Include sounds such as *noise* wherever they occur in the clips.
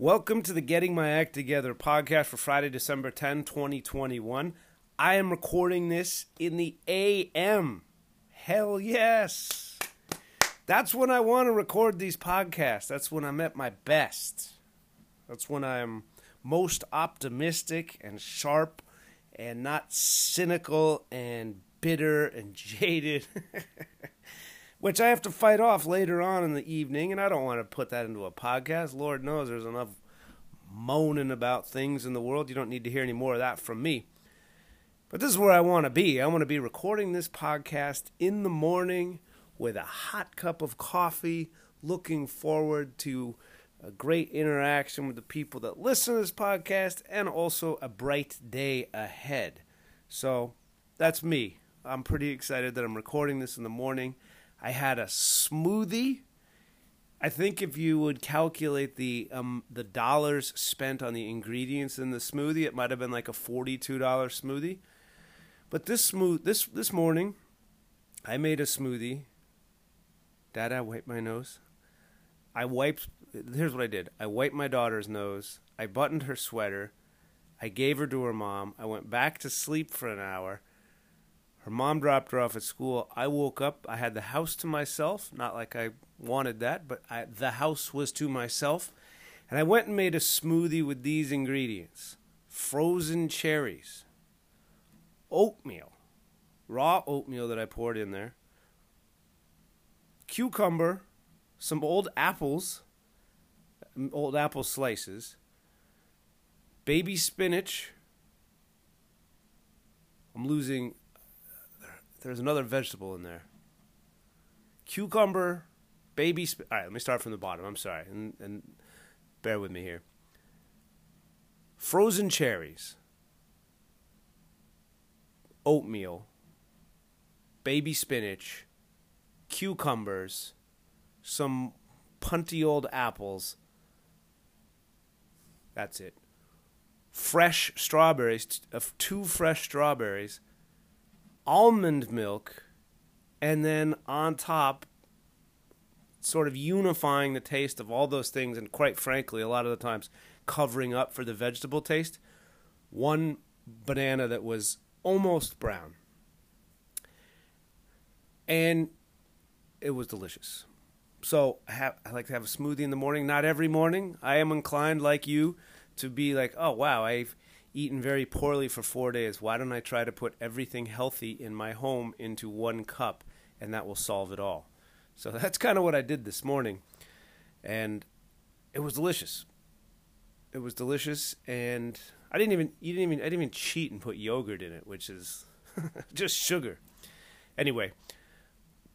Welcome to the Getting My Act Together podcast for Friday, December 10, 2021. I am recording this in the AM. Hell yes. That's when I want to record these podcasts. That's when I'm at my best. That's when I'm most optimistic and sharp and not cynical and bitter and *laughs* jaded. Which I have to fight off later on in the evening, and I don't want to put that into a podcast. Lord knows there's enough moaning about things in the world. You don't need to hear any more of that from me. But this is where I want to be. I want to be recording this podcast in the morning with a hot cup of coffee, looking forward to a great interaction with the people that listen to this podcast and also a bright day ahead. So that's me. I'm pretty excited that I'm recording this in the morning. I had a smoothie. I think if you would calculate the um, the dollars spent on the ingredients in the smoothie, it might have been like a forty-two dollar smoothie. But this smooth this this morning, I made a smoothie. Dad, I wiped my nose. I wiped. Here's what I did. I wiped my daughter's nose. I buttoned her sweater. I gave her to her mom. I went back to sleep for an hour. Her mom dropped her off at school. I woke up. I had the house to myself. Not like I wanted that, but I, the house was to myself. And I went and made a smoothie with these ingredients frozen cherries, oatmeal, raw oatmeal that I poured in there, cucumber, some old apples, old apple slices, baby spinach. I'm losing there's another vegetable in there. Cucumber, baby. Sp- All right, let me start from the bottom. I'm sorry, and, and bear with me here. Frozen cherries, oatmeal, baby spinach, cucumbers, some punty old apples. That's it. Fresh strawberries, two fresh strawberries almond milk, and then on top, sort of unifying the taste of all those things, and quite frankly, a lot of the times covering up for the vegetable taste, one banana that was almost brown. And it was delicious. So I, have, I like to have a smoothie in the morning. Not every morning. I am inclined, like you, to be like, oh, wow, I've eaten very poorly for four days. Why don't I try to put everything healthy in my home into one cup, and that will solve it all? So *laughs* that's kind of what I did this morning, and it was delicious. It was delicious, and I didn't even you didn't even I didn't even cheat and put yogurt in it, which is *laughs* just sugar. Anyway,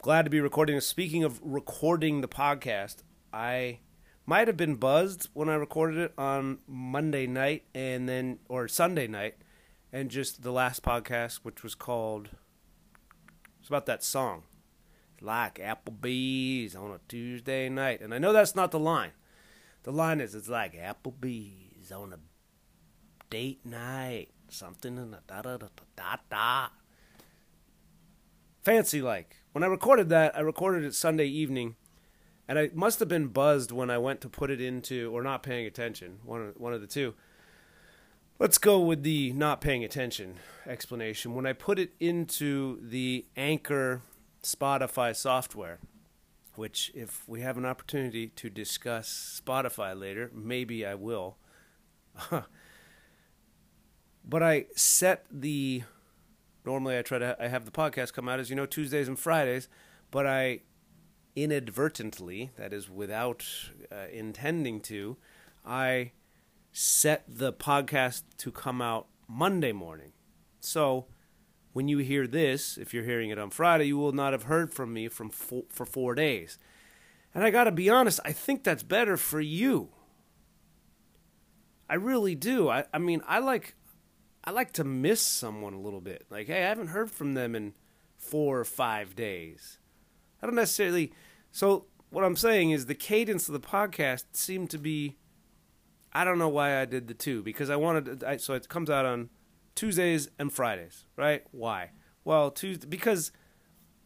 glad to be recording. Speaking of recording the podcast, I might have been buzzed when I recorded it on Monday night and then or Sunday night, and just the last podcast, which was called. It's about that song, like Applebee's on a Tuesday night, and I know that's not the line. The line is it's like Applebee's on a date night, something in the da da da da da. Fancy like. When I recorded that, I recorded it Sunday evening and I must have been buzzed when I went to put it into or not paying attention. One of, one of the two. Let's go with the not paying attention explanation. When I put it into the Anchor Spotify software, which if we have an opportunity to discuss Spotify later, maybe I will. *laughs* but I set the normally I try to I have the podcast come out as you know Tuesdays and Fridays, but I inadvertently, that is without uh, intending to, I set the podcast to come out Monday morning. So when you hear this, if you're hearing it on Friday, you will not have heard from me from four, for 4 days. And I got to be honest, I think that's better for you. I really do. I, I mean, I like I like to miss someone a little bit. Like, hey, I haven't heard from them in 4 or 5 days. I don't necessarily. So what I'm saying is the cadence of the podcast seemed to be. I don't know why I did the two because I wanted. I, so it comes out on Tuesdays and Fridays, right? Why? Well, Tuesday because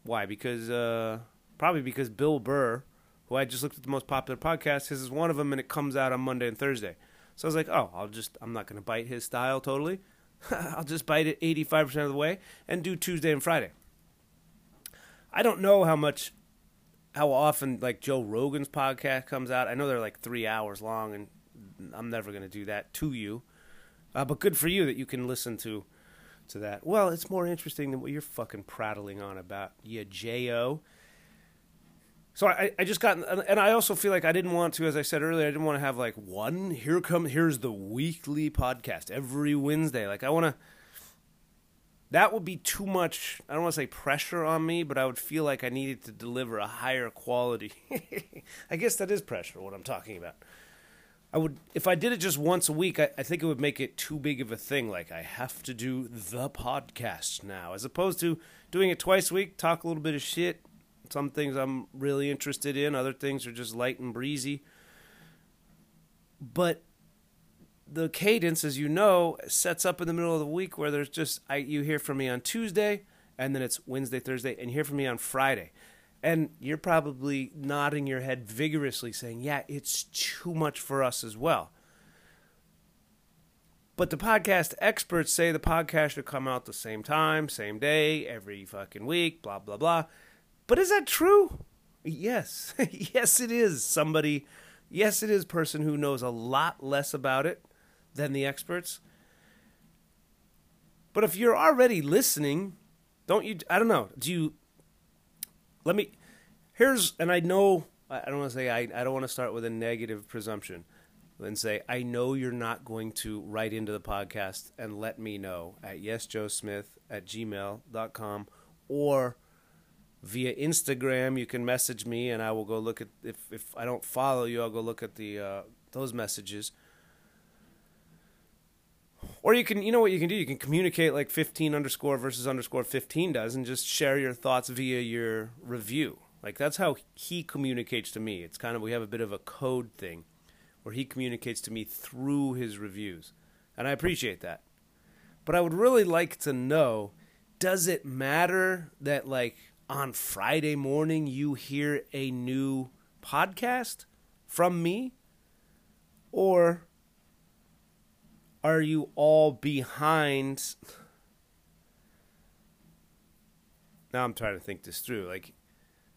why? Because uh, probably because Bill Burr who I just looked at the most popular podcast, His is one of them, and it comes out on Monday and Thursday. So I was like, oh, I'll just, I'm not going to bite his style totally. *laughs* I'll just bite it 85% of the way and do Tuesday and Friday. I don't know how much, how often like Joe Rogan's podcast comes out. I know they're like three hours long, and I'm never going to do that to you. Uh, but good for you that you can listen to to that. Well, it's more interesting than what you're fucking prattling on about, you J.O. So I, I just got, and I also feel like I didn't want to, as I said earlier, I didn't want to have like one, here come, here's the weekly podcast every Wednesday. Like I want to, that would be too much, I don't want to say pressure on me, but I would feel like I needed to deliver a higher quality. *laughs* I guess that is pressure, what I'm talking about. I would if I did it just once a week, I, I, think it would make it too big of a thing. Like I have to do the podcast now, as opposed to doing it twice a week, talk a little bit of shit. Some things I'm really interested in, other things are just light and breezy. But the cadence, as you know, sets up in the middle of the week where there's just I you hear from me on Tuesday, and then it's Wednesday, Thursday, and you hear from me on Friday. And you're probably nodding your head vigorously, saying, Yeah, it's too much for us as well. But the podcast experts say the podcast should come out the same time, same day, every fucking week, blah, blah, blah. But is that true? Yes. *laughs* yes, it is. Somebody, yes, it is person who knows a lot less about it than the experts. But if you're already listening, don't you, I don't know, do you, let me here's and I know I don't want to say I, I don't want to start with a negative presumption and say I know you're not going to write into the podcast and let me know at yesjoesmith at gmail.com or via Instagram you can message me and I will go look at if if I don't follow you I'll go look at the uh, those messages or you can, you know what you can do? You can communicate like 15 underscore versus underscore 15 does and just share your thoughts via your review. Like that's how he communicates to me. It's kind of, we have a bit of a code thing where he communicates to me through his reviews. And I appreciate that. But I would really like to know does it matter that like on Friday morning you hear a new podcast from me? Or are you all behind? Now I'm trying to think this through. Like,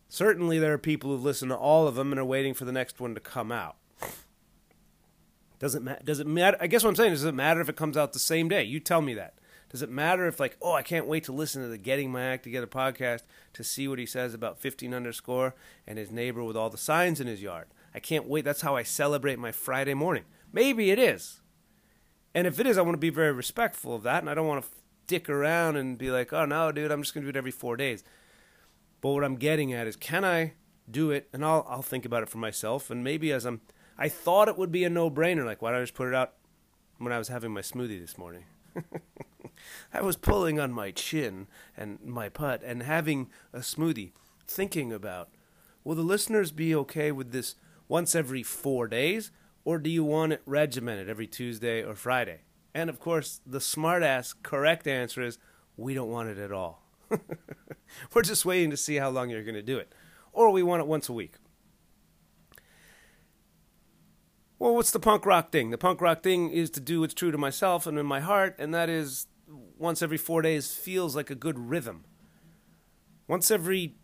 certainly there are people who've listened to all of them and are waiting for the next one to come out. Does it, ma- does it matter? I guess what I'm saying is, does it matter if it comes out the same day? You tell me that. Does it matter if, like, oh, I can't wait to listen to the Getting My Act Together podcast to see what he says about 15 underscore and his neighbor with all the signs in his yard? I can't wait. That's how I celebrate my Friday morning. Maybe it is. And if it is, I want to be very respectful of that, and I don't want to dick around and be like, "Oh no, dude, I'm just going to do it every four days." But what I'm getting at is, can I do it? And I'll I'll think about it for myself, and maybe as I'm, I thought it would be a no-brainer. Like, why don't I just put it out when I was having my smoothie this morning? *laughs* I was pulling on my chin and my putt and having a smoothie, thinking about, will the listeners be okay with this once every four days? Or do you want it regimented every Tuesday or Friday? And of course, the smartass correct answer is we don't want it at all. *laughs* We're just waiting to see how long you're going to do it. Or we want it once a week. Well, what's the punk rock thing? The punk rock thing is to do what's true to myself and in my heart, and that is once every four days feels like a good rhythm. Once every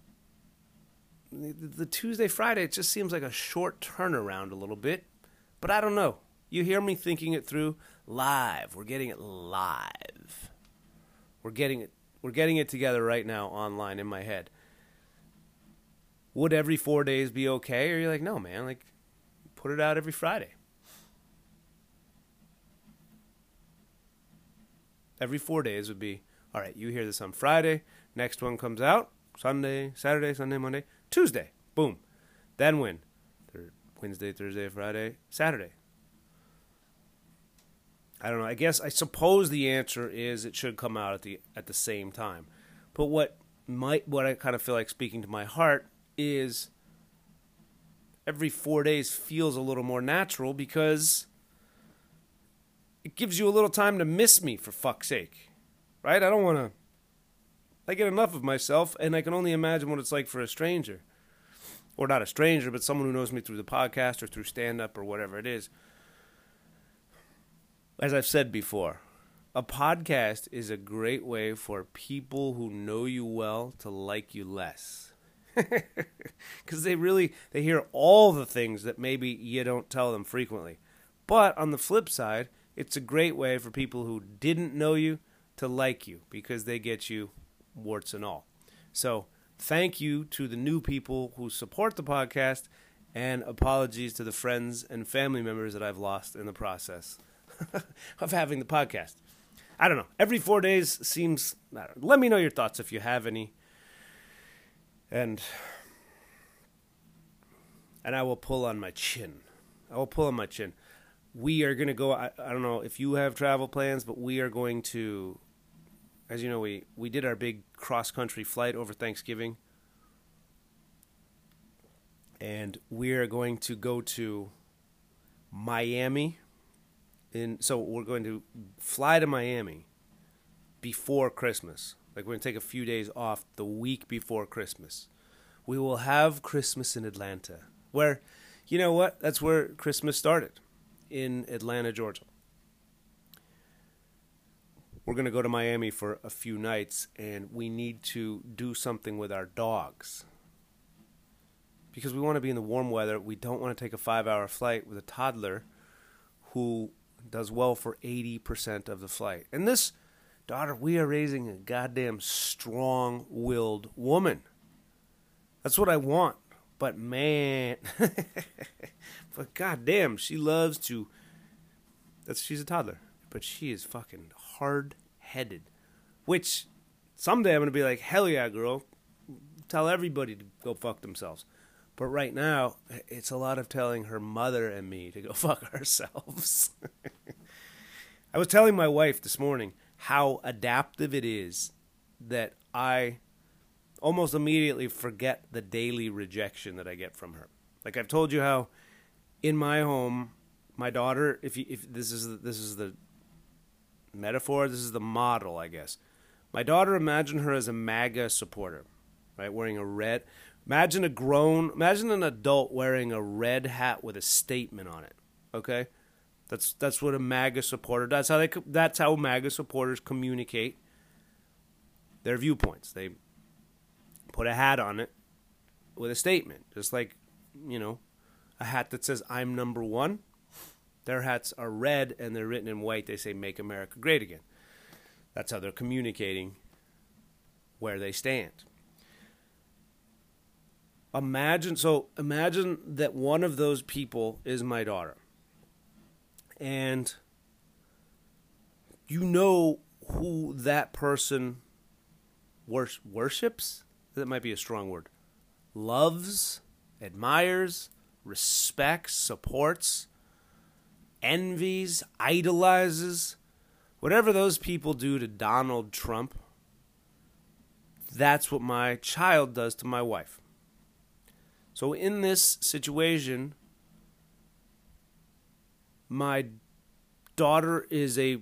the Tuesday, Friday, it just seems like a short turnaround a little bit. But I don't know. You hear me thinking it through live. We're getting it live. We're getting it we're getting it together right now online in my head. Would every 4 days be okay or you're like, "No, man, like put it out every Friday." Every 4 days would be, "All right, you hear this on Friday, next one comes out Sunday, Saturday, Sunday, Monday, Tuesday." Boom. Then when Wednesday, Thursday, Friday, Saturday. I don't know. I guess I suppose the answer is it should come out at the at the same time. But what might what I kind of feel like speaking to my heart is every 4 days feels a little more natural because it gives you a little time to miss me for fuck's sake. Right? I don't want to I get enough of myself and I can only imagine what it's like for a stranger. Or not a stranger, but someone who knows me through the podcast or through stand up or whatever it is. As I've said before, a podcast is a great way for people who know you well to like you less. *laughs* Cuz they really they hear all the things that maybe you don't tell them frequently. But on the flip side, it's a great way for people who didn't know you to like you because they get you warts and all. So, thank you to the new people who support the podcast, and apologies to the friends and family members that I've lost in the process *laughs* of having the podcast. I don't know. Every four days seems. Let me know your thoughts if you have any, and and I will pull on my chin. I will pull on my chin. We are going to go. I, I don't know if you have travel plans, but we are going to as you know, we, we did our big cross country flight over Thanksgiving. And we're going to go to Miami. In, so we're going to fly to Miami before Christmas. Like we're going to take a few days off the week before Christmas. We will have Christmas in Atlanta, where, you know what? That's where Christmas started, in Atlanta, Georgia we're going to go to Miami for a few nights and we need to do something with our dogs. Because we want to be in the warm weather. We don't want to take a five hour flight with a toddler who does well for 80% of the flight. And this daughter, we are raising a goddamn strong willed woman. That's what I want. But man, *laughs* but goddamn, she loves to. That's she's a toddler, but she is fucking hard headed. Which someday I'm going to be like, hell yeah, girl. Tell everybody to go fuck themselves. But right now, it's a lot of telling her mother and me to go *laughs* fuck ourselves. *laughs* I was telling my wife this morning how adaptive it is that I almost immediately forget the daily rejection that I get from her. Like I've told you how in my home, my daughter, if you, if this is this is the metaphor. This is the model, I guess. My daughter, imagine her as a MAGA supporter, right? Wearing a red. Imagine a grown, imagine an adult wearing a red hat with a statement on it. Okay, that's that's what a MAGA supporter. That's how they. That's how MAGA supporters communicate their viewpoints. They put a hat on it with a statement, just like you know, a hat that says "I'm number one." Their hats are red and they're written in white. They say "Make America Great Again." That's how they're communicating where they stand. Imagine so imagine that one of those people is my daughter. And you know who that person wor- worships? That might be a strong word. Loves, admires, respects, supports envies, idolizes, whatever those people do to Donald Trump, that's what my child does to my wife. So in this situation, my daughter is a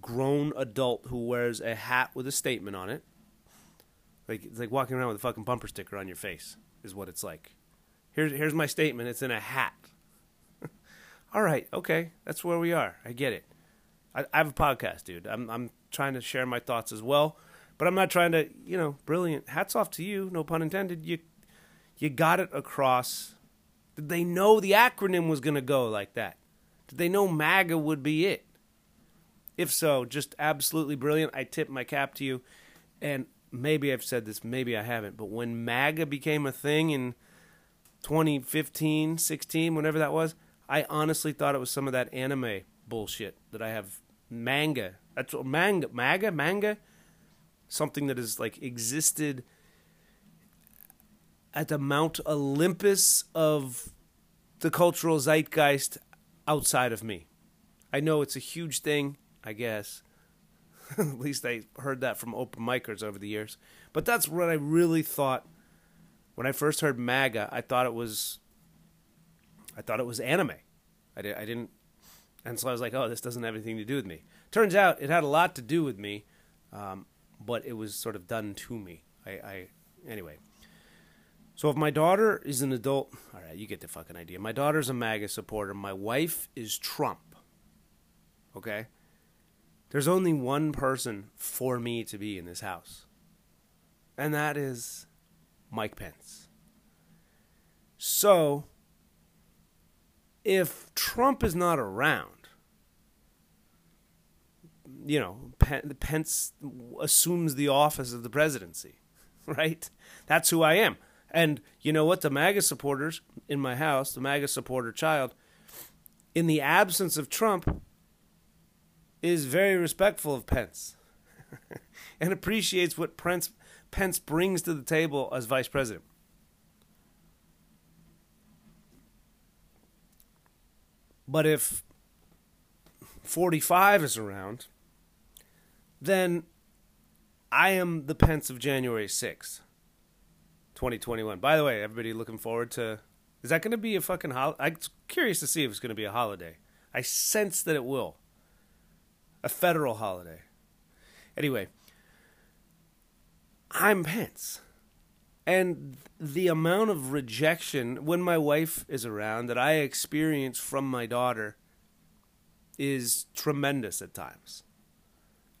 grown adult who wears a hat with a statement on it. Like it's like walking around with a fucking bumper sticker on your face is what it's like. Here's here's my statement. It's in a hat all right, okay, that's where we are. I get it. I, I have a podcast, dude. I'm I'm trying to share my thoughts as well, but I'm not trying to, you know, brilliant. Hats off to you, no pun intended. You you got it across. Did they know the acronym was going to go like that? Did they know MAGA would be it? If so, just absolutely brilliant. I tip my cap to you. And maybe I've said this, maybe I haven't, but when MAGA became a thing in 2015, 16, whenever that was, I honestly thought it was some of that anime bullshit that I have manga. That's manga, manga, manga, something that has like existed at the Mount Olympus of the cultural zeitgeist outside of me. I know it's a huge thing, I guess. *laughs* at least I heard that from open micers over the years. But that's what I really thought when I first heard MAGA. I thought it was I thought it was anime. I, did, I didn't, and so I was like, oh, this doesn't have anything to do with me. Turns out it had a lot to do with me, um, but it was sort of done to me. I, I anyway. So if my daughter is an adult, all right, you get the fucking idea. My daughter's a MAGA supporter. My wife is Trump. Okay? There's only one person for me to be in this house, and that is Mike Pence. So, if Trump is not around, you know, Pence assumes the office of the presidency, *laughs* right? That's who I am. And you know what? The MAGA supporters in my house, the MAGA supporter child, in the absence of Trump, is very respectful of Pence *laughs* and appreciates what Pence, Pence brings to the table as vice president. But if 45 is around, then I am the Pence of January 6th. 2021. By the way, everybody looking forward to. Is that going to be a fucking holiday? I'm curious to see if it's going to be a holiday. I sense that it will. A federal holiday. Anyway, I'm Pence. And the amount of rejection when my wife is around that I experience from my daughter is tremendous at times.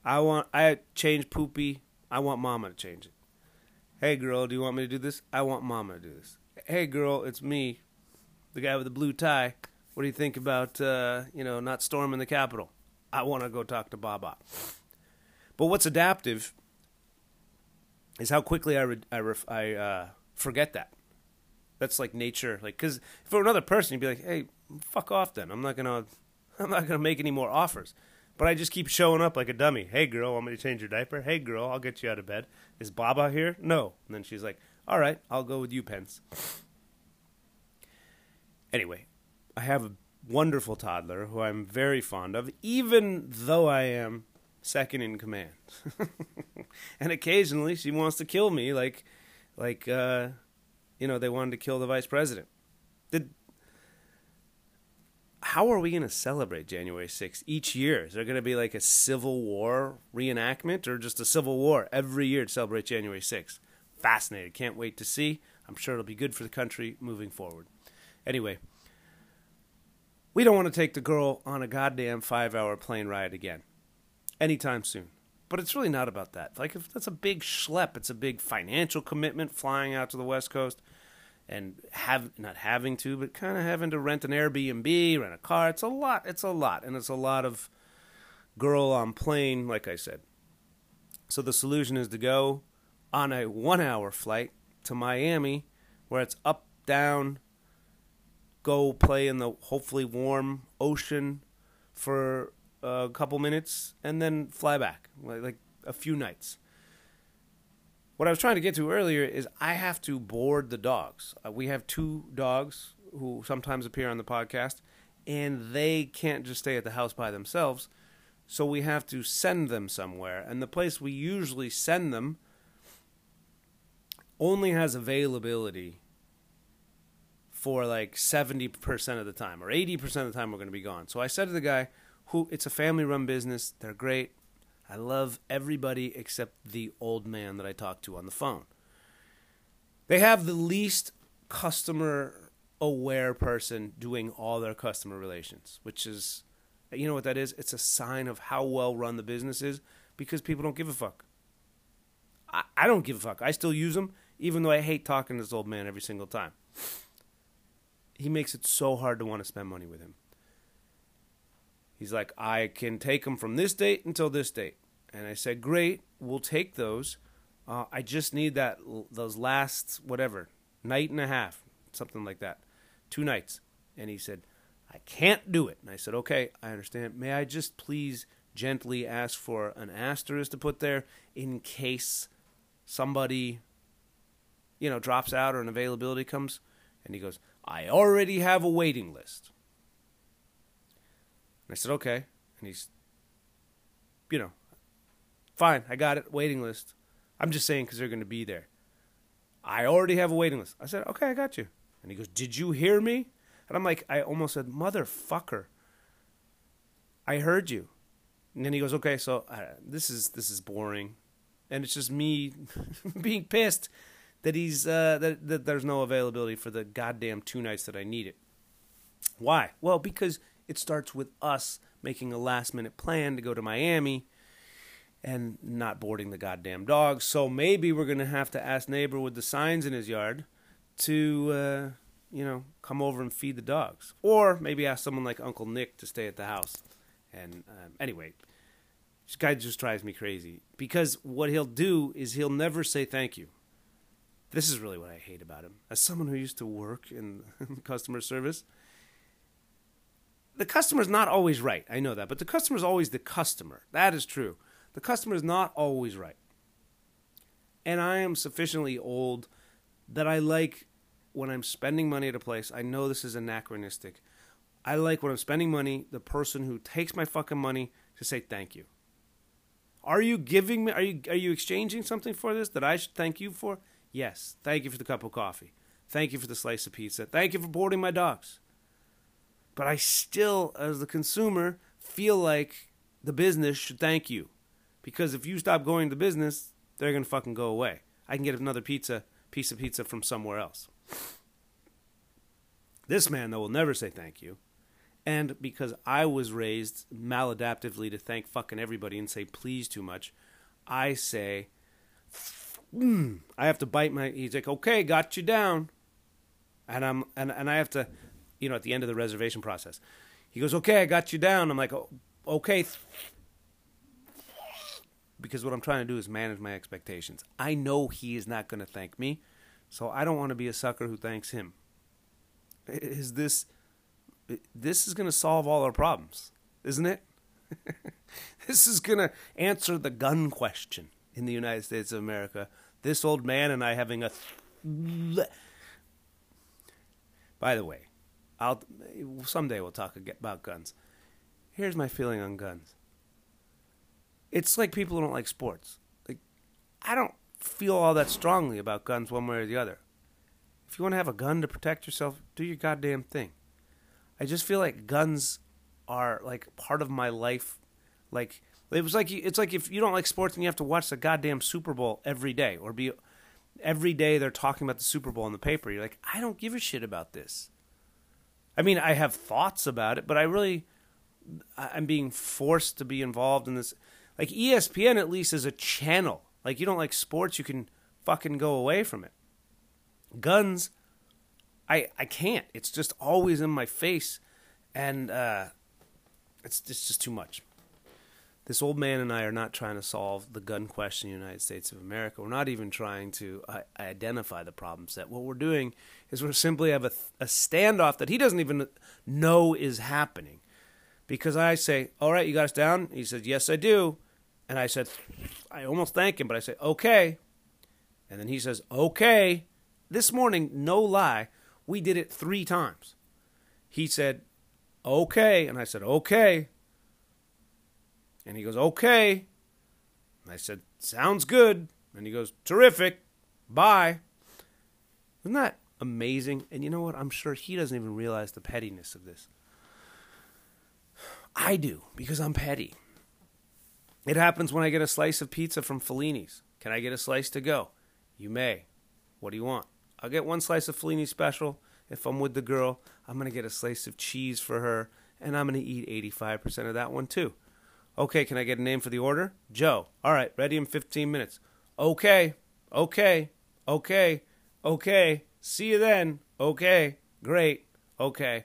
I want I change poopy. I want mama to change it. Hey, girl, do you want me to do this? I want mama to do this. Hey, girl, it's me, the guy with the blue tie. What do you think about, uh, you know, not storming the Capitol? I want to go talk to Baba. But what's adaptive is how quickly I, re- I, ref- I uh, forget that. That's like nature. Like, because for another person, you'd be like, hey, fuck off then. I'm not to. *laughs* I'm not to make any more offers. But I just keep showing up like a dummy. Hey, girl, want me to change your diaper? Hey, girl, I'll get you out of bed. Is Baba here? No. And then she's like, all right, I'll go with you, Pence. Anyway, I have a wonderful toddler who I'm very fond of, even though I am second in command. *laughs* and occasionally she wants to kill me like like uh, you know, they wanted to kill the vice president. Did how are we going to celebrate January 6th each year? Is there going to be like a Civil War reenactment or just a Civil War every year to celebrate January 6th? Fascinated. Can't wait to see. I'm sure it'll be good for the country moving forward. Anyway, we don't want to take the girl on a goddamn five hour plane ride again anytime soon. But it's really not about that. Like, if that's a big schlep, it's a big financial commitment flying out to the West Coast and have not having to, but kind of having to rent an Airbnb, rent a car. It's a lot. It's a lot, and it's a lot of girl on plane, like I said. So the solution is to go on a one-hour flight to Miami, where it's up, down, go play in the hopefully warm ocean for a couple minutes, and then fly back, like, like a few nights what I was trying to get to earlier is I have to board the dogs. Uh, we have two dogs who sometimes appear on the podcast, and they can't just stay at the house by themselves. So we have to send them somewhere. And the place we usually send them only has availability for like 70% of the time or 80% of the time we're going to be gone. So I said to the guy, who it's a family run business, they're great. I love everybody except the old man that I talked to on the phone. They have the least customer aware person doing all their customer relations, which is, you know what that is? It's a sign of how well run the business is because people don't give a fuck. I, I don't give a fuck. I still use them, even though I hate talking to this old man every single time. He makes it so hard to want to spend money with him. He's like, I can take them from this date until this date. And I said, great, we'll take those. Uh, I just need that those last whatever night and a half, something like that, two nights. And he said, I can't do it. And I said, okay, I understand. May I just please gently ask for an asterisk to put there in case somebody, you know, drops out or an availability comes? And he goes, I already have a waiting list. I said, okay. And he's, you know, fine, I got it, waiting list. I'm just saying because they're going to be there. I already have a waiting list. I said, okay, I got you. And he goes, did you hear me? And I'm like, I almost said, motherfucker. I heard you. And then he goes, okay, so uh, this is this is boring, and it's just me *laughs* being pissed that he's uh, that that there's no availability for the goddamn two nights that I need it. Why? Well, because it starts with us making a last minute plan to go to Miami and not boarding the goddamn dogs. So maybe we're gonna have to ask neighbor with the signs in his yard to uh, you know come over and feed the dogs, or maybe ask someone like Uncle Nick to stay at the house. And um, anyway, this guy just drives me crazy because what he'll do is he'll never say thank you. This is really what I hate about him. As someone who used to work in *laughs* customer service, the customer's not always right. I know that, but the customer's always the customer. That is true. The customer is not always right. And I am sufficiently old that I like when I'm spending money at a place, I know this is anachronistic. I like when I'm spending money, the person who takes my fucking money to say thank you. Are you giving me? Are you are you exchanging something for this that I should thank you for? Yes. Thank you for the cup of coffee. Thank you for the slice of pizza. Thank you for boarding my dogs. But I still, as the consumer, feel like the business should thank you, because if you stop going to business, they're gonna fucking go away. I can get another pizza piece of pizza from somewhere else. This man, though, will never say thank you. And because I was raised maladaptively to thank fucking everybody and say please too much, I say, mm. I have to bite my. He's like, okay, got you down, and I'm and and I have to, you know, at the end of the reservation process, he goes, okay, I got you down. I'm like, oh, okay, because what I'm trying to do is manage my expectations. I know he is not going to thank me, so I don't want to be a sucker who thanks him. Is this this is going to solve all our problems, isn't it? *laughs* this is going to answer the gun question in the United States of America. This old man and I having a. Th- By the way, I'll someday we'll talk about guns. Here's my feeling on guns. It's like people who don't like sports. Like I don't feel all that strongly about guns one way or the other. If you want to have a gun to protect yourself, do your goddamn thing. I just feel like guns are like part of my life. Like it was like it's like if you don't like sports and you have to watch the goddamn Super Bowl every day or be every day they're talking about the Super Bowl in the paper. You're like, I don't give a shit about this. I mean, I have thoughts about it, but I really I'm being forced to be involved in this. Like ESPN at least is a channel. Like you don't like sports, you can fucking go away from it. Guns I I can't. It's just always in my face, and uh, it's it's just too much. This old man and I are not trying to solve the gun question in the United States of America. We're not even trying to uh, identify the problem set. What we're doing is we're simply have a, a standoff that he doesn't even know is happening. Because I say, "All right, you got us down." He says, "Yes, I do," and I said, "I almost thank him," but I say, "Okay," and then he says, "Okay." This morning, no lie, we did it three times. He said, okay. And I said, okay. And he goes, okay. And I said, sounds good. And he goes, terrific. Bye. Isn't that amazing? And you know what? I'm sure he doesn't even realize the pettiness of this. I do, because I'm petty. It happens when I get a slice of pizza from Fellini's. Can I get a slice to go? You may. What do you want? I'll get one slice of Fellini special. If I'm with the girl, I'm going to get a slice of cheese for her, and I'm going to eat 85% of that one too. Okay, can I get a name for the order? Joe. All right, ready in 15 minutes. Okay, okay, okay, okay. See you then. Okay, great, okay.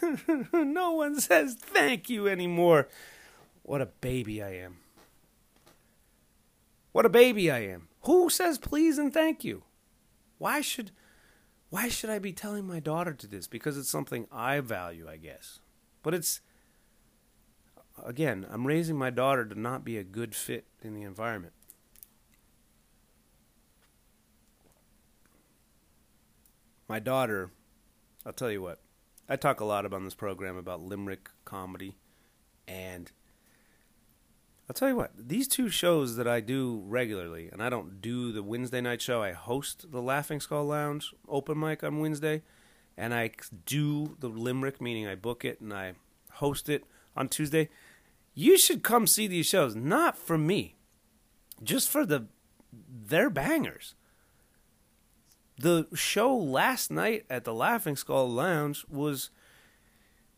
*laughs* no one says thank you anymore. What a baby I am. What a baby I am. Who says please and thank you? Why should why should I be telling my daughter to this? Because it's something I value, I guess. But it's again, I'm raising my daughter to not be a good fit in the environment. My daughter, I'll tell you what. I talk a lot about this program about limerick comedy and I'll tell you what, these two shows that I do regularly, and I don't do the Wednesday night show, I host the Laughing Skull Lounge open mic on Wednesday, and I do the Limerick, meaning I book it and I host it on Tuesday. You should come see these shows, not for me, just for the they're bangers. the show last night at the Laughing Skull Lounge was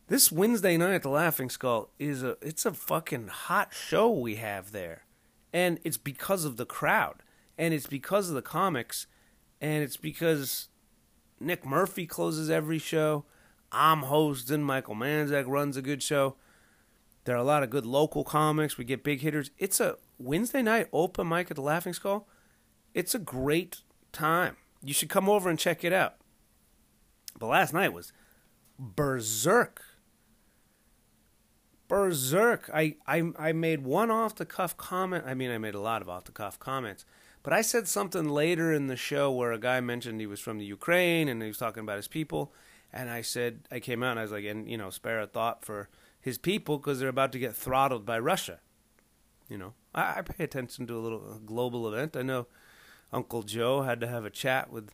this Wednesday night at the Laughing Skull is a it's a fucking hot show we have there. And it's because of the crowd and it's because of the comics and it's because Nick Murphy closes every show. I'm hosting. Michael Manzak runs a good show. There are a lot of good local comics. We get big hitters. It's a Wednesday night open mic at the Laughing Skull. It's a great time. You should come over and check it out. But last night was berserk. Berserk. I, I, I made one off the cuff comment. I mean, I made a lot of off the cuff comments. But I said something later in the show where a guy mentioned he was from the Ukraine and he was talking about his people. And I said, I came out and I was like, and, you know, spare a thought for his people because they're about to get throttled by Russia. You know, I, I pay attention to a little global event. I know Uncle Joe had to have a chat with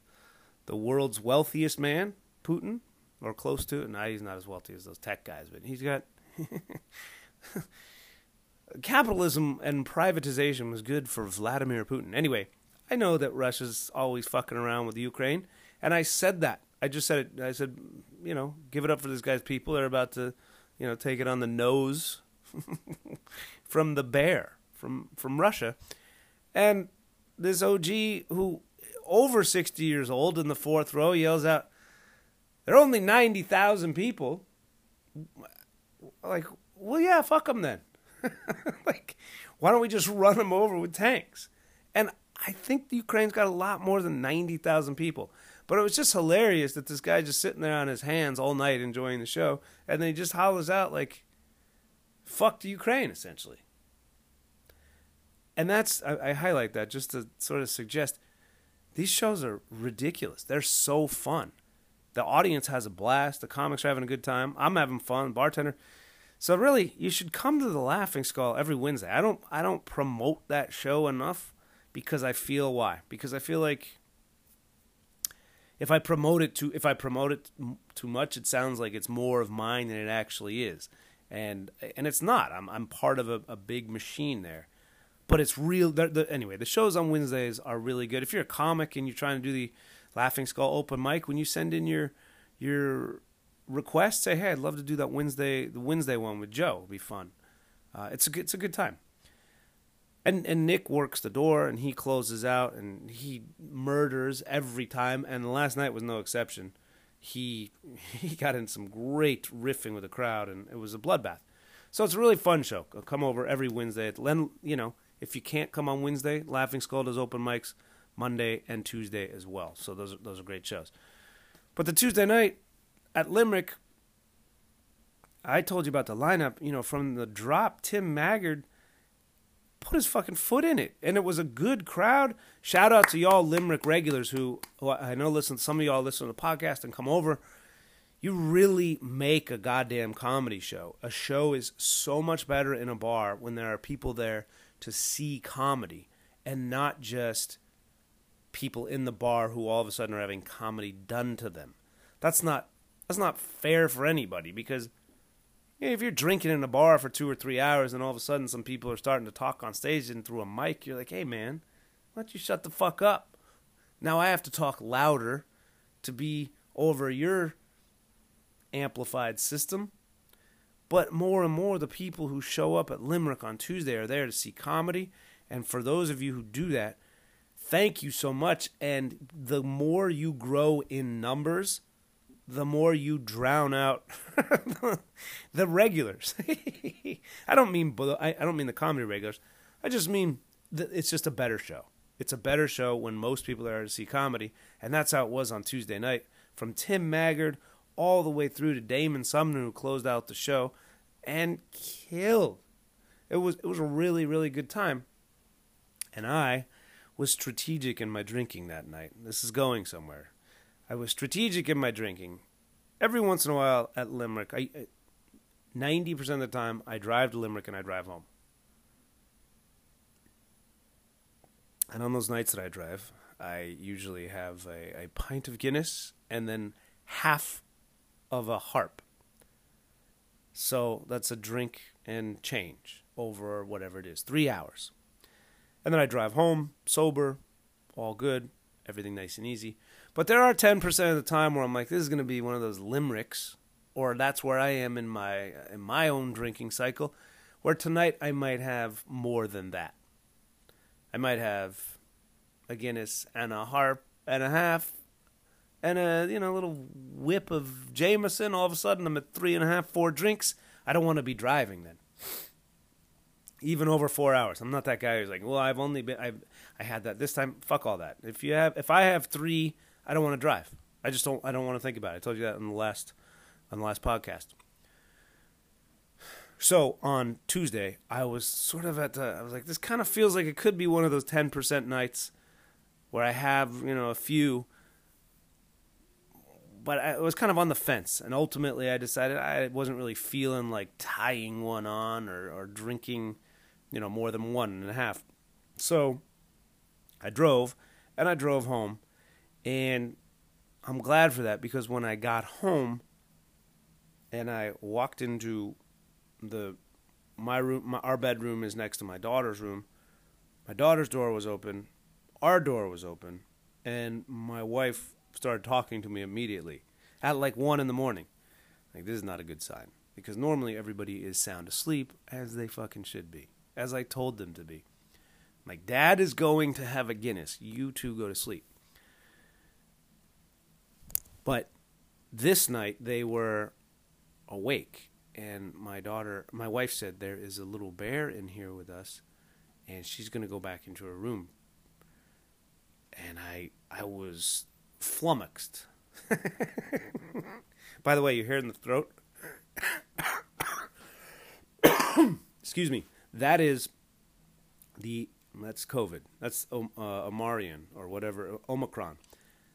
the world's wealthiest man, Putin, or close to it. Now he's not as wealthy as those tech guys, but he's got *laughs* capitalism and privatization was good for Vladimir Putin. Anyway, I know that Russia's always fucking around with Ukraine, and I said that. I just said it. I said, you know, give it up for this guy's people. They're about to, you know, take it on the nose *laughs* from the bear from from Russia, and this OG who over sixty years old in the fourth row yells out, "There are only ninety thousand people." Like, well, yeah, fuck them then. *laughs* like, why don't we just run them over with tanks? And I think the Ukraine's got a lot more than 90,000 people. But it was just hilarious that this guy just sitting there on his hands all night enjoying the show, and then he just hollers out like, fuck the Ukraine, essentially. And that's, I, I highlight that just to sort of suggest these shows are ridiculous. They're so fun. The audience has a blast. The comics are having a good time. I'm having fun. Bartender. So really, you should come to the Laughing Skull every Wednesday. I don't I don't promote that show enough because I feel why? Because I feel like if I promote it too if I promote it too much, it sounds like it's more of mine than it actually is, and and it's not. I'm I'm part of a, a big machine there, but it's real. The, the, anyway, the shows on Wednesdays are really good. If you're a comic and you're trying to do the Laughing Skull open mic, when you send in your your request, say, hey, I'd love to do that Wednesday, the Wednesday one with Joe. It'll be fun. Uh, it's a it's a good time. And and Nick works the door and he closes out and he murders every time. And last night was no exception. He *laughs* he got in some great riffing with the crowd and it was a bloodbath. So it's a really fun show. I'll come over every Wednesday. Len, you know, if you can't come on Wednesday, Laughing Skull does open mics Monday and Tuesday as well. So those are, those are great shows. But the Tuesday night, at Limerick, I told you about the lineup. You know, from the drop, Tim Maggard put his fucking foot in it, and it was a good crowd. Shout out to y'all Limerick regulars who, who I know listen. Some of y'all listen to the podcast and come over. You really make a goddamn comedy show. A show is so much better in a bar when there are people there to see comedy and not just people in the bar who all of a sudden are having comedy done to them. That's not that's not fair for anybody because if you're drinking in a bar for two or three hours and all of a sudden some people are starting to talk on stage and through a mic, you're like, hey man, why don't you shut the fuck up? Now I have to talk louder to be over your amplified system. But more and more, the people who show up at Limerick on Tuesday are there to see comedy. And for those of you who do that, thank you so much. And the more you grow in numbers, the more you drown out *laughs* the regulars. *laughs* I don't mean I don't mean the comedy regulars. I just mean it's just a better show. It's a better show when most people are to see comedy, and that's how it was on Tuesday night. From Tim Maggard all the way through to Damon Sumner, who closed out the show and killed. It was it was a really really good time, and I was strategic in my drinking that night. This is going somewhere. I was strategic in my drinking. Every once in a while at Limerick, I ninety percent of the time I drive to Limerick and I drive home. And on those nights that I drive, I usually have a, a pint of Guinness and then half of a harp. So that's a drink and change over whatever it is, three hours. And then I drive home, sober, all good, everything nice and easy. But there are 10% of the time where I'm like, this is going to be one of those limericks, or that's where I am in my in my own drinking cycle, where tonight I might have more than that. I might have a Guinness and a harp and a half and a you know little whip of Jameson. All of a sudden, I'm at three and a half, four drinks. I don't want to be driving then. Even over four hours. I'm not that guy who's like, well, I've only been, I've, I had that this time. Fuck all that. If you have, if I have three, I don't want to drive. I just don't, I don't want to think about it. I told you that on the last, on the last podcast. So on Tuesday, I was sort of at the, I was like, this kind of feels like it could be one of those 10% nights where I have, you know, a few but I was kind of on the fence, and ultimately I decided I wasn't really feeling like tying one on or, or drinking, you know, more than one and a half. So I drove, and I drove home, and I'm glad for that because when I got home, and I walked into the my room, my, our bedroom is next to my daughter's room. My daughter's door was open, our door was open, and my wife started talking to me immediately at like one in the morning. Like this is not a good sign because normally everybody is sound asleep as they fucking should be, as I told them to be. My dad is going to have a Guinness. You two go to sleep. But this night they were awake and my daughter my wife said there is a little bear in here with us and she's going to go back into her room and i i was flummoxed. *laughs* By the way, you hear in the throat? *coughs* Excuse me. That is the that's COVID. That's uh, Omarion or whatever Omicron.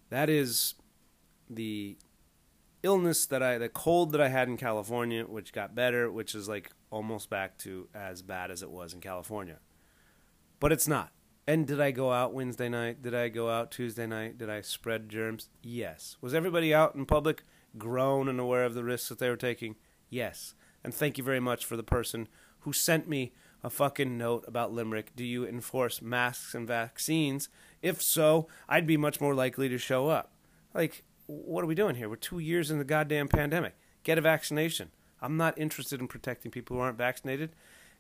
That is the illness that I the cold that I had in California, which got better, which is like almost back to as bad as it was in California. But it's not. And did I go out Wednesday night? Did I go out Tuesday night? Did I spread germs? Yes. Was everybody out in public, grown and aware of the risks that they were taking? Yes. And thank you very much for the person who sent me a fucking note about Limerick. Do you enforce masks and vaccines? If so, I'd be much more likely to show up. Like, what are we doing here? We're two years in the goddamn pandemic. Get a vaccination. I'm not interested in protecting people who aren't vaccinated.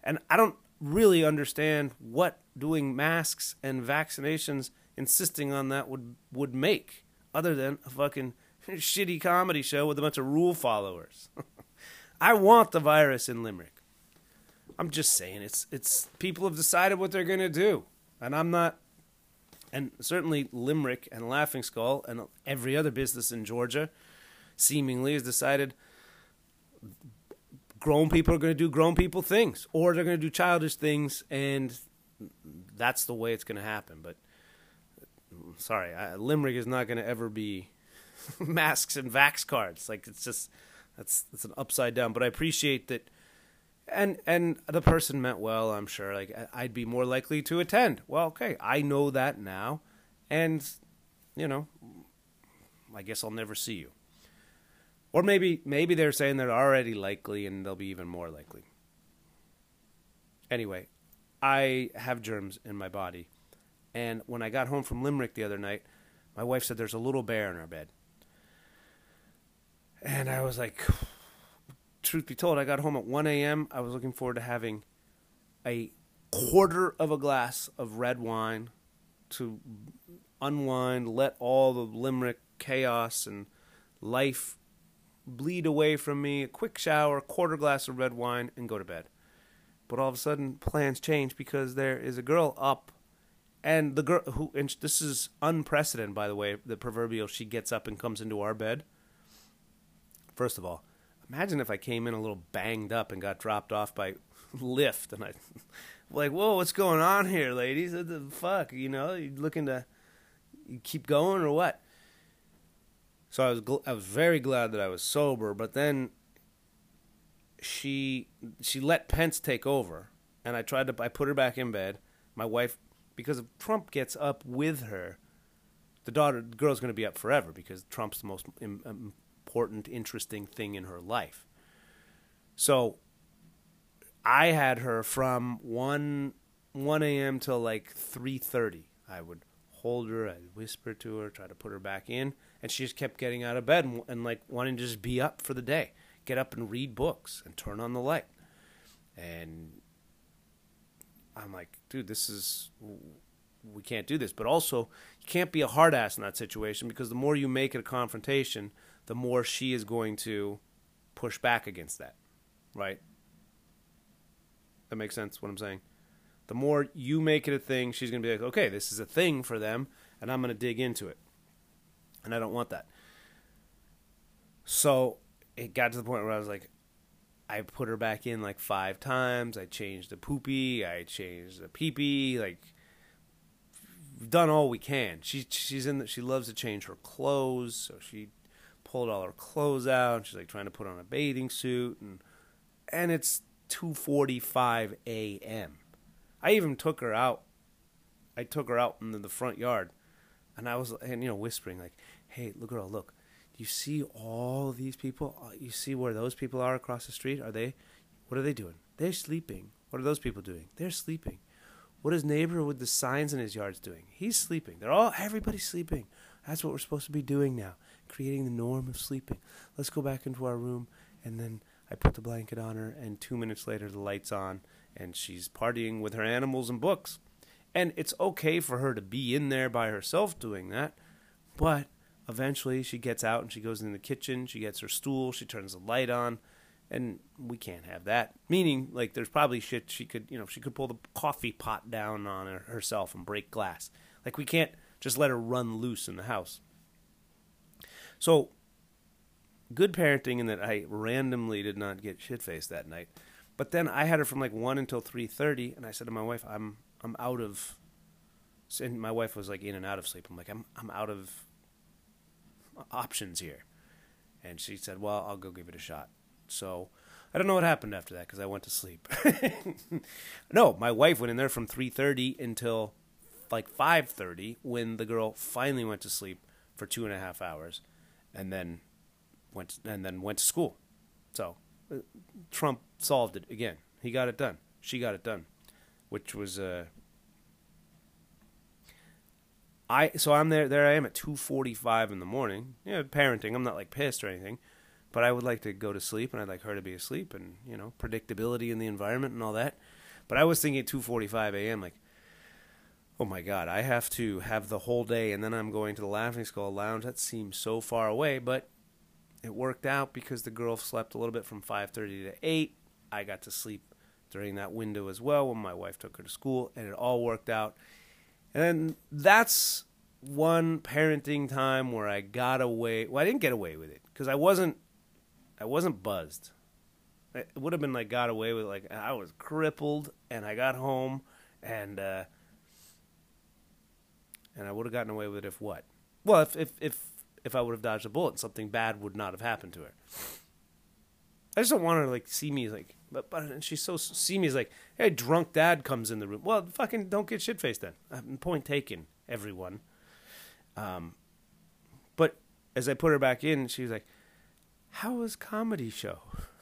And I don't really understand what doing masks and vaccinations insisting on that would would make other than a fucking *laughs* shitty comedy show with a bunch of rule followers. *laughs* I want the virus in Limerick. I'm just saying it's it's people have decided what they're going to do and I'm not and certainly Limerick and Laughing Skull and every other business in Georgia seemingly has decided grown people are going to do grown people things, or they're going to do childish things, and that's the way it's going to happen. But sorry, I, Limerick is not going to ever be *laughs* masks and vax cards. Like it's just that's that's an upside down. But I appreciate that, and and the person meant well. I'm sure. Like I'd be more likely to attend. Well, okay, I know that now, and you know, I guess I'll never see you. Or maybe maybe they're saying they're already likely and they'll be even more likely. Anyway, I have germs in my body. And when I got home from Limerick the other night, my wife said there's a little bear in our bed. And I was like, truth be told, I got home at 1 a.m. I was looking forward to having a quarter of a glass of red wine to unwind, let all the Limerick chaos and life bleed away from me, a quick shower, quarter glass of red wine, and go to bed. But all of a sudden, plans change because there is a girl up, and the girl who and this is unprecedented, by the way. The proverbial she gets up and comes into our bed. First of all, imagine if I came in a little banged up and got dropped off by *laughs* Lyft, and I *laughs* like, whoa, what's going on here, ladies? What the fuck, you know? You looking to you keep going or what? So I was gl- I was very glad that I was sober, but then she she let Pence take over, and I tried to I put her back in bed. My wife, because if Trump gets up with her, the daughter the girl's going to be up forever because Trump's the most important, interesting thing in her life. So I had her from one one a.m. till like three thirty. I would hold her, I'd whisper to her, try to put her back in, and she just kept getting out of bed and, and like wanting to just be up for the day, get up and read books and turn on the light. And I'm like, dude, this is we can't do this. But also, you can't be a hard ass in that situation because the more you make it a confrontation, the more she is going to push back against that. Right? That makes sense what I'm saying. The more you make it a thing, she's going to be like, okay, this is a thing for them, and I'm going to dig into it. And I don't want that. So it got to the point where I was like, I put her back in like five times. I changed the poopy. I changed the peepee. Like, done all we can. She she's in. The, she loves to change her clothes, so she pulled all her clothes out. She's like trying to put on a bathing suit, and and it's two forty five a.m. I even took her out. I took her out into the front yard, and I was and you know whispering like, "Hey, look, girl, look." Do you see all these people? Uh, you see where those people are across the street? Are they? What are they doing? They're sleeping. What are those people doing? They're sleeping. What is neighbor with the signs in his yards doing? He's sleeping. They're all everybody's sleeping. That's what we're supposed to be doing now, creating the norm of sleeping. Let's go back into our room and then I put the blanket on her and 2 minutes later the lights on and she's partying with her animals and books. And it's okay for her to be in there by herself doing that, but eventually she gets out and she goes in the kitchen, she gets her stool, she turns the light on, and we can't have that. Meaning, like, there's probably shit she could, you know, she could pull the coffee pot down on her herself and break glass. Like, we can't just let her run loose in the house. So, good parenting in that I randomly did not get shit faced that night. But then I had her from like one until three thirty, and I said to my wife, "I'm I'm out of." And my wife was like in and out of sleep. I'm like, "I'm I'm out of options here," and she said, "Well, I'll go give it a shot." So I don't know what happened after that because I went to sleep. *laughs* no, my wife went in there from 3:30 until like 5:30 when the girl finally went to sleep for two and a half hours, and then went and then went to school. So uh, Trump solved it again. He got it done. She got it done, which was uh, I so I'm there there I am at 2:45 in the morning. Yeah, parenting. I'm not like pissed or anything but I would like to go to sleep and I'd like her to be asleep and you know predictability in the environment and all that. But I was thinking at 2:45 a.m. like, oh my god, I have to have the whole day and then I'm going to the Laughing Skull Lounge. That seems so far away, but it worked out because the girl slept a little bit from 5:30 to 8. I got to sleep during that window as well when my wife took her to school, and it all worked out. And that's one parenting time where I got away. Well, I didn't get away with it because I wasn't I wasn't buzzed. It would have been like got away with like I was crippled and I got home and uh, and I would have gotten away with it if what? Well, if if if if I would have dodged a bullet, something bad would not have happened to her. I just don't want her to like see me like, but but and she's so see me as like, hey, drunk dad comes in the room. Well, fucking don't get shit faced then. point taken, everyone. Um, but as I put her back in, she was like, how was comedy show?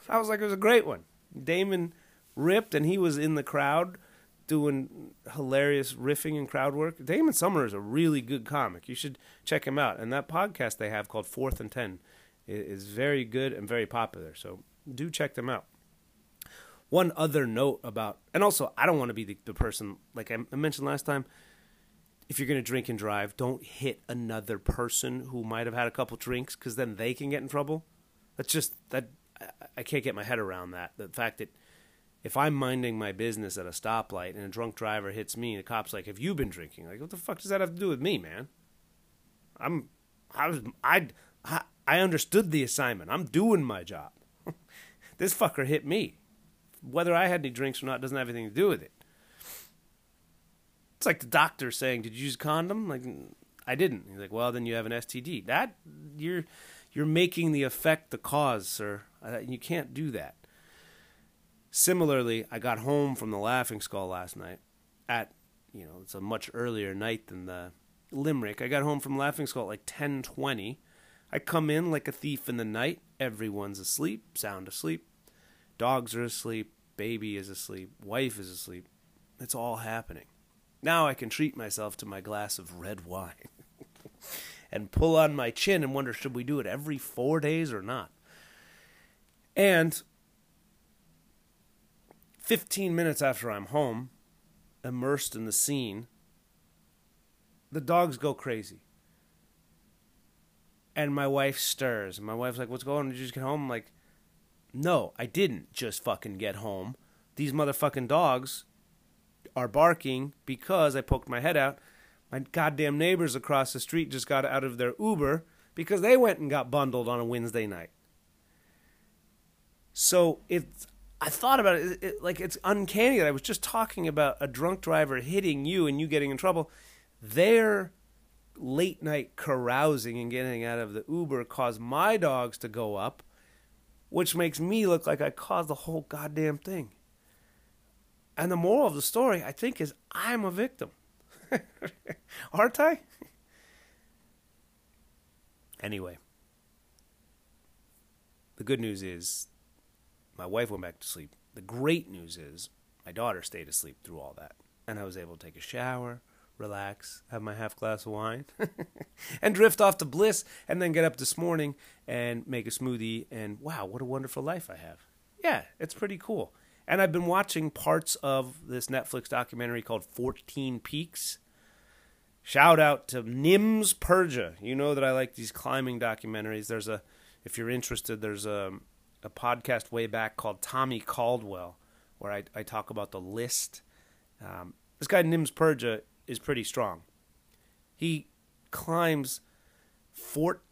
I was like, it was a great one. Damon ripped, and he was in the crowd doing hilarious riffing and crowd work. Damon Summer is a really good comic. You should check him out. And that podcast they have called Fourth and Ten is very good and very popular. So do check them out. One other note about, and also, I don't want to be the, the person, like I mentioned last time, if you're going to drink and drive, don't hit another person who might have had a couple drinks because then they can get in trouble. That's just that I can't get my head around that. The fact that if I'm minding my business at a stoplight and a drunk driver hits me, the cop's like, "Have you been drinking?" Like, what the fuck does that have to do with me, man? I'm, I was, I, I understood the assignment. I'm doing my job. *laughs* this fucker hit me. Whether I had any drinks or not doesn't have anything to do with it. It's like the doctor saying, "Did you use a condom?" Like, I didn't. He's like, "Well, then you have an STD." That you're you're making the effect the cause, sir. Uh, you can't do that. Similarly, I got home from the Laughing Skull last night at, you know, it's a much earlier night than the Limerick. I got home from Laughing Skull at like 10:20. I come in like a thief in the night. Everyone's asleep, sound asleep. Dogs are asleep, baby is asleep, wife is asleep. It's all happening. Now I can treat myself to my glass of red wine *laughs* and pull on my chin and wonder should we do it every four days or not? And 15 minutes after I'm home, immersed in the scene, the dogs go crazy. And my wife stirs. My wife's like, What's going on? Did you just get home? I'm like, No, I didn't just fucking get home. These motherfucking dogs are barking because I poked my head out. My goddamn neighbors across the street just got out of their Uber because they went and got bundled on a Wednesday night. So it's I thought about it, it, it, like it's uncanny that I was just talking about a drunk driver hitting you and you getting in trouble. Their late night carousing and getting out of the Uber caused my dogs to go up, which makes me look like I caused the whole goddamn thing. And the moral of the story, I think, is I'm a victim. *laughs* Aren't I? anyway, the good news is my wife went back to sleep. The great news is my daughter stayed asleep through all that. And I was able to take a shower, relax, have my half glass of wine, *laughs* and drift off to bliss, and then get up this morning and make a smoothie. And wow, what a wonderful life I have. Yeah, it's pretty cool. And I've been watching parts of this Netflix documentary called 14 Peaks. Shout out to Nims Purja. You know that I like these climbing documentaries. There's a, if you're interested, there's a, a podcast way back called Tommy Caldwell, where I, I talk about the list. Um, this guy Nims Purja is pretty strong. He climbs fort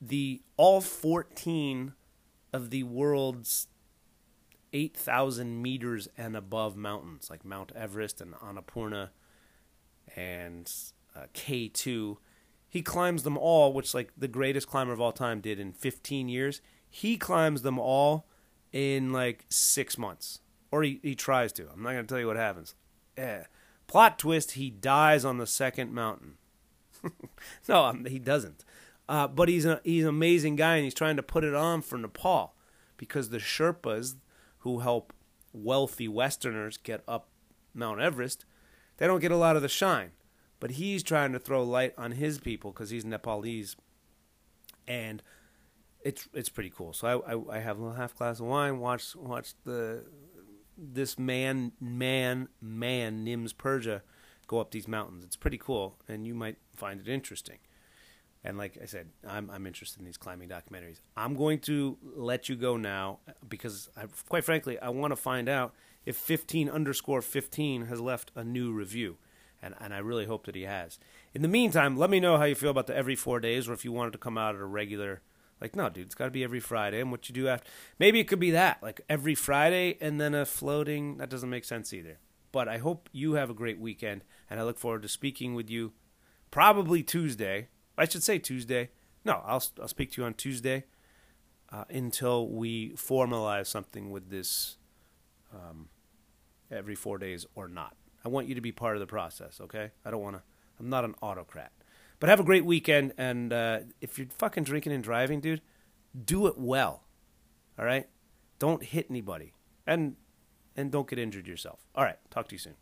the all 14 of the world's 8,000 meters and above mountains, like Mount Everest and Annapurna and uh, K2. He climbs them all, which like the greatest climber of all time did in 15 years. He climbs them all in like six months, or he, he tries to. I'm not going to tell you what happens. Yeah. Plot twist: he dies on the second mountain. *laughs* no, um, he doesn't. Uh, but he's a, he's an amazing guy, and he's trying to put it on for Nepal because the Sherpas who help wealthy Westerners get up Mount Everest, they don't get a lot of the shine. But he's trying to throw light on his people because he's Nepalese, and it's it's pretty cool. So I, I, I have a little half glass of wine. Watch watch the this man man man Nims Purja go up these mountains. It's pretty cool, and you might find it interesting. And like I said, I'm I'm interested in these climbing documentaries. I'm going to let you go now because, I, quite frankly, I want to find out if 15 underscore 15 has left a new review, and and I really hope that he has. In the meantime, let me know how you feel about the every four days, or if you wanted to come out at a regular. Like, no, dude, it's got to be every Friday. And what you do after, maybe it could be that, like every Friday and then a floating. That doesn't make sense either. But I hope you have a great weekend, and I look forward to speaking with you probably Tuesday I should say Tuesday. No, I'll I'll speak to you on Tuesday uh, until we formalize something with this um, every four days or not. I want you to be part of the process. Okay, I don't want to. I'm not an autocrat. But have a great weekend, and uh, if you're fucking drinking and driving, dude, do it well. All right, don't hit anybody, and and don't get injured yourself. All right, talk to you soon.